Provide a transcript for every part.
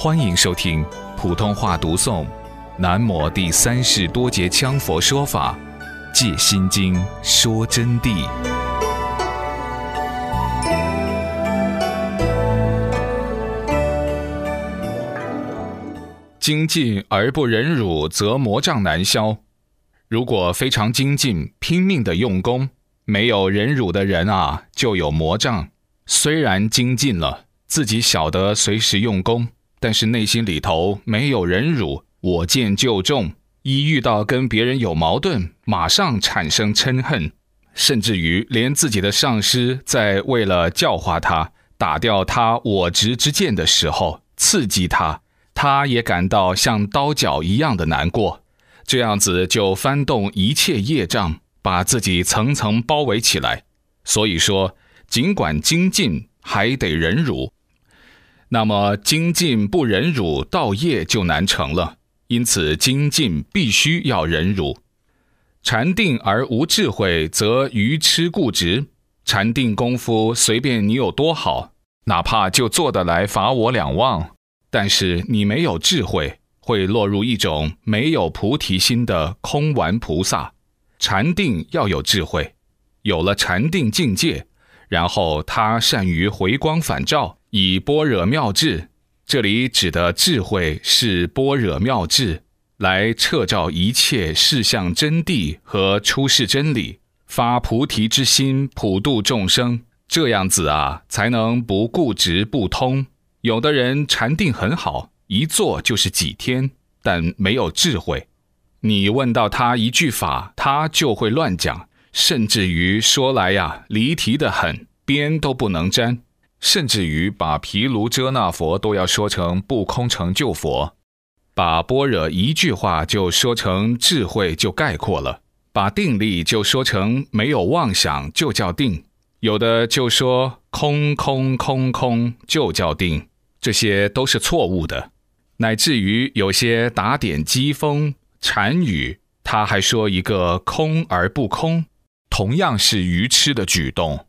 欢迎收听普通话读诵《南摩第三世多杰羌佛说法借心经说真谛》。精进而不忍辱，则魔障难消。如果非常精进，拼命的用功，没有忍辱的人啊，就有魔障。虽然精进了，自己晓得随时用功，但是内心里头没有忍辱，我见就重。一遇到跟别人有矛盾，马上产生嗔恨，甚至于连自己的上司在为了教化他，打掉他我执之剑的时候，刺激他。他也感到像刀绞一样的难过，这样子就翻动一切业障，把自己层层包围起来。所以说，尽管精进，还得忍辱。那么精进不忍辱，道业就难成了。因此，精进必须要忍辱。禅定而无智慧，则愚痴固执。禅定功夫随便你有多好，哪怕就做得来法我两忘。但是你没有智慧，会落入一种没有菩提心的空玩菩萨。禅定要有智慧，有了禅定境界，然后他善于回光返照，以般若妙智。这里指的智慧是般若妙智，来彻照一切事相真谛和出世真理，发菩提之心，普度众生。这样子啊，才能不固执不通。有的人禅定很好，一坐就是几天，但没有智慧。你问到他一句法，他就会乱讲，甚至于说来呀离题的很，边都不能沾，甚至于把毗卢遮那佛都要说成不空成就佛，把般若一句话就说成智慧就概括了，把定力就说成没有妄想就叫定。有的就说空空空空就叫定，这些都是错误的。乃至于有些打点机锋禅语，他还说一个空而不空，同样是愚痴的举动。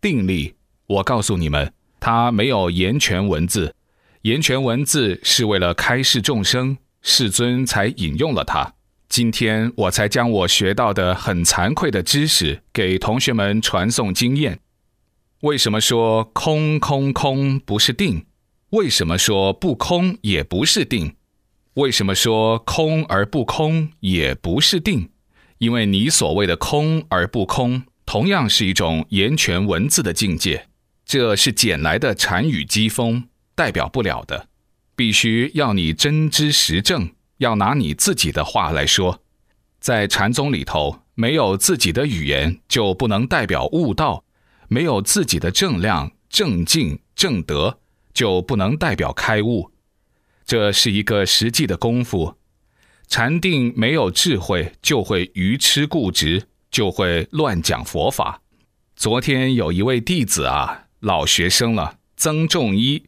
定力，我告诉你们，他没有言权文字，言权文字是为了开示众生，世尊才引用了它。今天我才将我学到的很惭愧的知识给同学们传送经验。为什么说空空空不是定？为什么说不空也不是定？为什么说空而不空也不是定？因为你所谓的空而不空，同样是一种言权文字的境界，这是捡来的禅语机锋，代表不了的。必须要你真知实证。要拿你自己的话来说，在禅宗里头，没有自己的语言，就不能代表悟道；没有自己的正量、正境、正德，就不能代表开悟。这是一个实际的功夫。禅定没有智慧，就会愚痴固执，就会乱讲佛法。昨天有一位弟子啊，老学生了，曾仲一，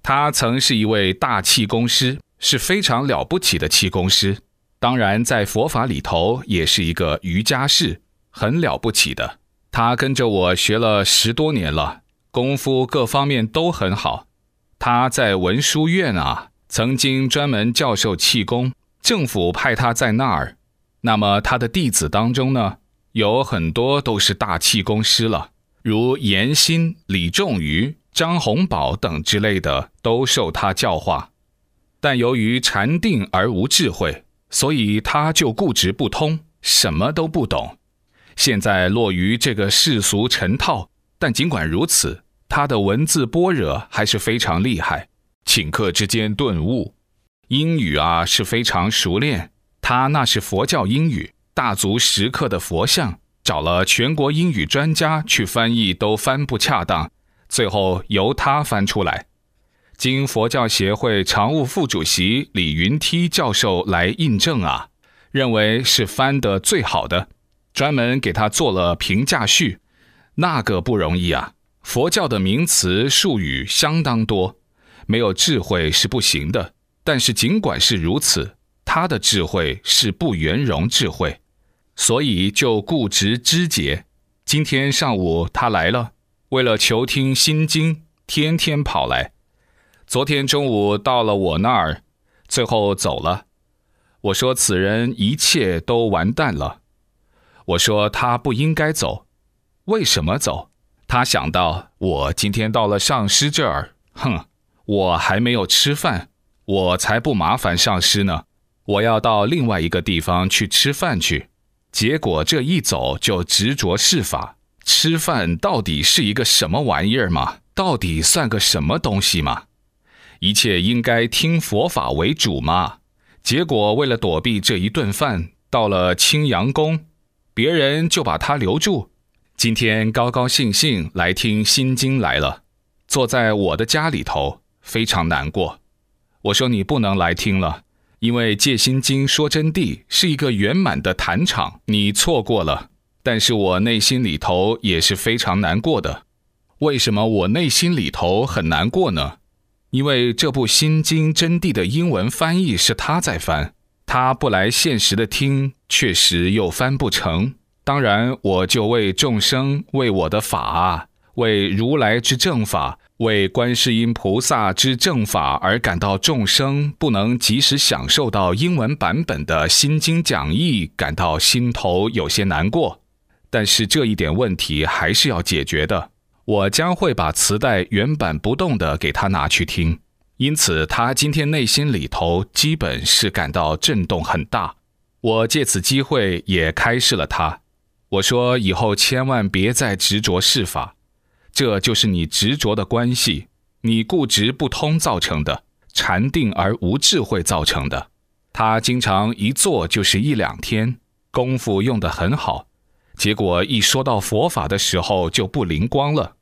他曾是一位大气功师。是非常了不起的气功师，当然在佛法里头也是一个瑜伽士，很了不起的。他跟着我学了十多年了，功夫各方面都很好。他在文殊院啊，曾经专门教授气功，政府派他在那儿。那么他的弟子当中呢，有很多都是大气功师了，如严新、李仲瑜、张洪宝等之类的，都受他教化。但由于禅定而无智慧，所以他就固执不通，什么都不懂。现在落于这个世俗尘套。但尽管如此，他的文字般若还是非常厉害。顷刻之间顿悟，英语啊是非常熟练。他那是佛教英语，大足石刻的佛像，找了全国英语专家去翻译都翻不恰当，最后由他翻出来。经佛教协会常务副主席李云梯教授来印证啊，认为是翻得最好的，专门给他做了评价序。那个不容易啊，佛教的名词术语相当多，没有智慧是不行的。但是尽管是如此，他的智慧是不圆融智慧，所以就固执枝节。今天上午他来了，为了求听心经，天天跑来。昨天中午到了我那儿，最后走了。我说此人一切都完蛋了。我说他不应该走，为什么走？他想到我今天到了上师这儿，哼，我还没有吃饭，我才不麻烦上师呢。我要到另外一个地方去吃饭去。结果这一走就执着事法，吃饭到底是一个什么玩意儿嘛？到底算个什么东西嘛？一切应该听佛法为主嘛？结果为了躲避这一顿饭，到了青阳宫，别人就把他留住。今天高高兴兴来听心经来了，坐在我的家里头，非常难过。我说你不能来听了。因为戒心经说真谛是一个圆满的坛场，你错过了。但是我内心里头也是非常难过的。为什么我内心里头很难过呢？因为这部心经真谛的英文翻译是他在翻，他不来现实的听，确实又翻不成。当然，我就为众生，为我的法，为如来之正法。为观世音菩萨之正法而感到众生不能及时享受到英文版本的心经讲义，感到心头有些难过。但是这一点问题还是要解决的。我将会把磁带原版不动的给他拿去听，因此他今天内心里头基本是感到震动很大。我借此机会也开示了他，我说以后千万别再执着事法。这就是你执着的关系，你固执不通造成的禅定而无智慧造成的。他经常一坐就是一两天，功夫用得很好，结果一说到佛法的时候就不灵光了。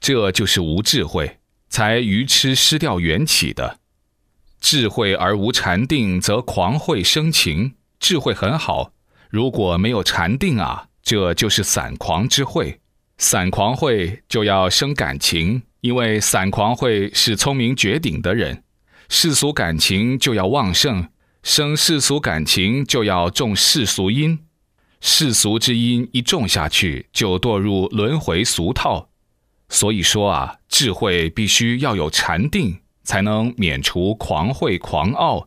这就是无智慧，才愚痴失掉缘起的。智慧而无禅定，则狂慧生情。智慧很好，如果没有禅定啊，这就是散狂之慧。散狂会就要生感情，因为散狂会是聪明绝顶的人，世俗感情就要旺盛，生世俗感情就要种世俗因，世俗之因一种下去，就堕入轮回俗套。所以说啊，智慧必须要有禅定，才能免除狂慧狂傲。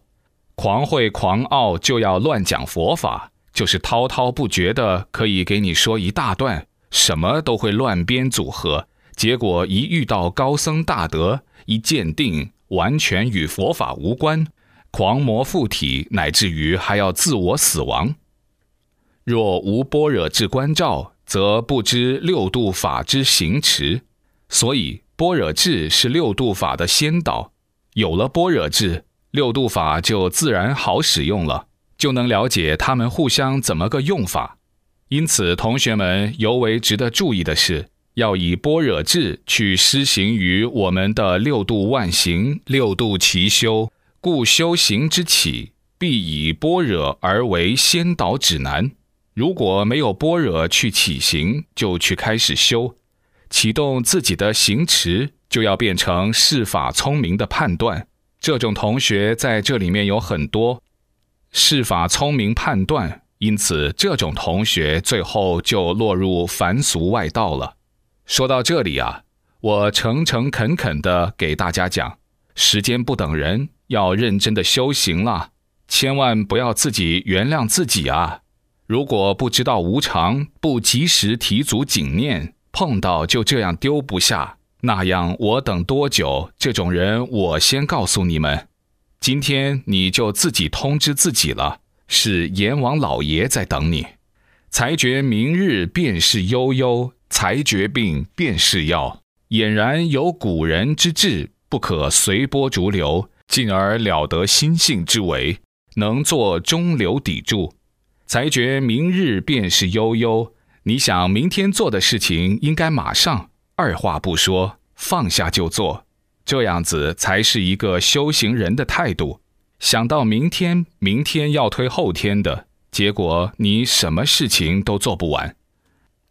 狂慧狂傲就要乱讲佛法，就是滔滔不绝的，可以给你说一大段。什么都会乱编组合，结果一遇到高僧大德，一鉴定完全与佛法无关，狂魔附体，乃至于还要自我死亡。若无般若智观照，则不知六度法之行持。所以般若智是六度法的先导，有了般若智，六度法就自然好使用了，就能了解他们互相怎么个用法。因此，同学们尤为值得注意的是，要以般若智去施行于我们的六度万行、六度齐修。故修行之起，必以般若而为先导指南。如果没有般若去起行，就去开始修，启动自己的行持，就要变成事法聪明的判断。这种同学在这里面有很多，事法聪明判断。因此，这种同学最后就落入凡俗外道了。说到这里啊，我诚诚恳恳地给大家讲：时间不等人，要认真的修行了，千万不要自己原谅自己啊！如果不知道无常，不及时提足警念，碰到就这样丢不下，那样我等多久？这种人，我先告诉你们，今天你就自己通知自己了。是阎王老爷在等你，才觉明日便是悠悠，才觉病便是药。俨然有古人之志，不可随波逐流，进而了得心性之为，能做中流砥柱。才觉明日便是悠悠，你想明天做的事情，应该马上二话不说放下就做，这样子才是一个修行人的态度。想到明天，明天要推后天的结果，你什么事情都做不完。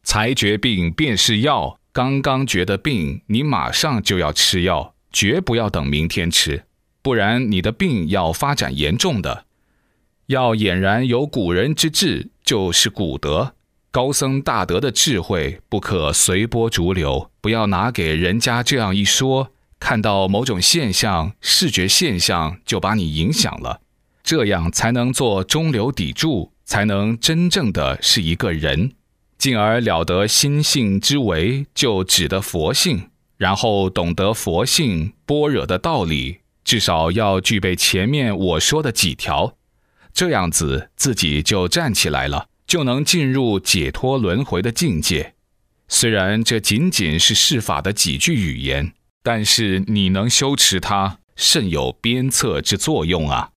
才觉病便是药，刚刚觉得病，你马上就要吃药，绝不要等明天吃，不然你的病要发展严重的。要俨然有古人之智，就是古德、高僧大德的智慧，不可随波逐流，不要拿给人家这样一说，看到某种现象，视觉现象就把你影响了，这样才能做中流砥柱，才能真正的是一个人，进而了得心性之为，就指的佛性，然后懂得佛性般若的道理，至少要具备前面我说的几条，这样子自己就站起来了，就能进入解脱轮回的境界。虽然这仅仅是释法的几句语言。但是你能修持它，甚有鞭策之作用啊！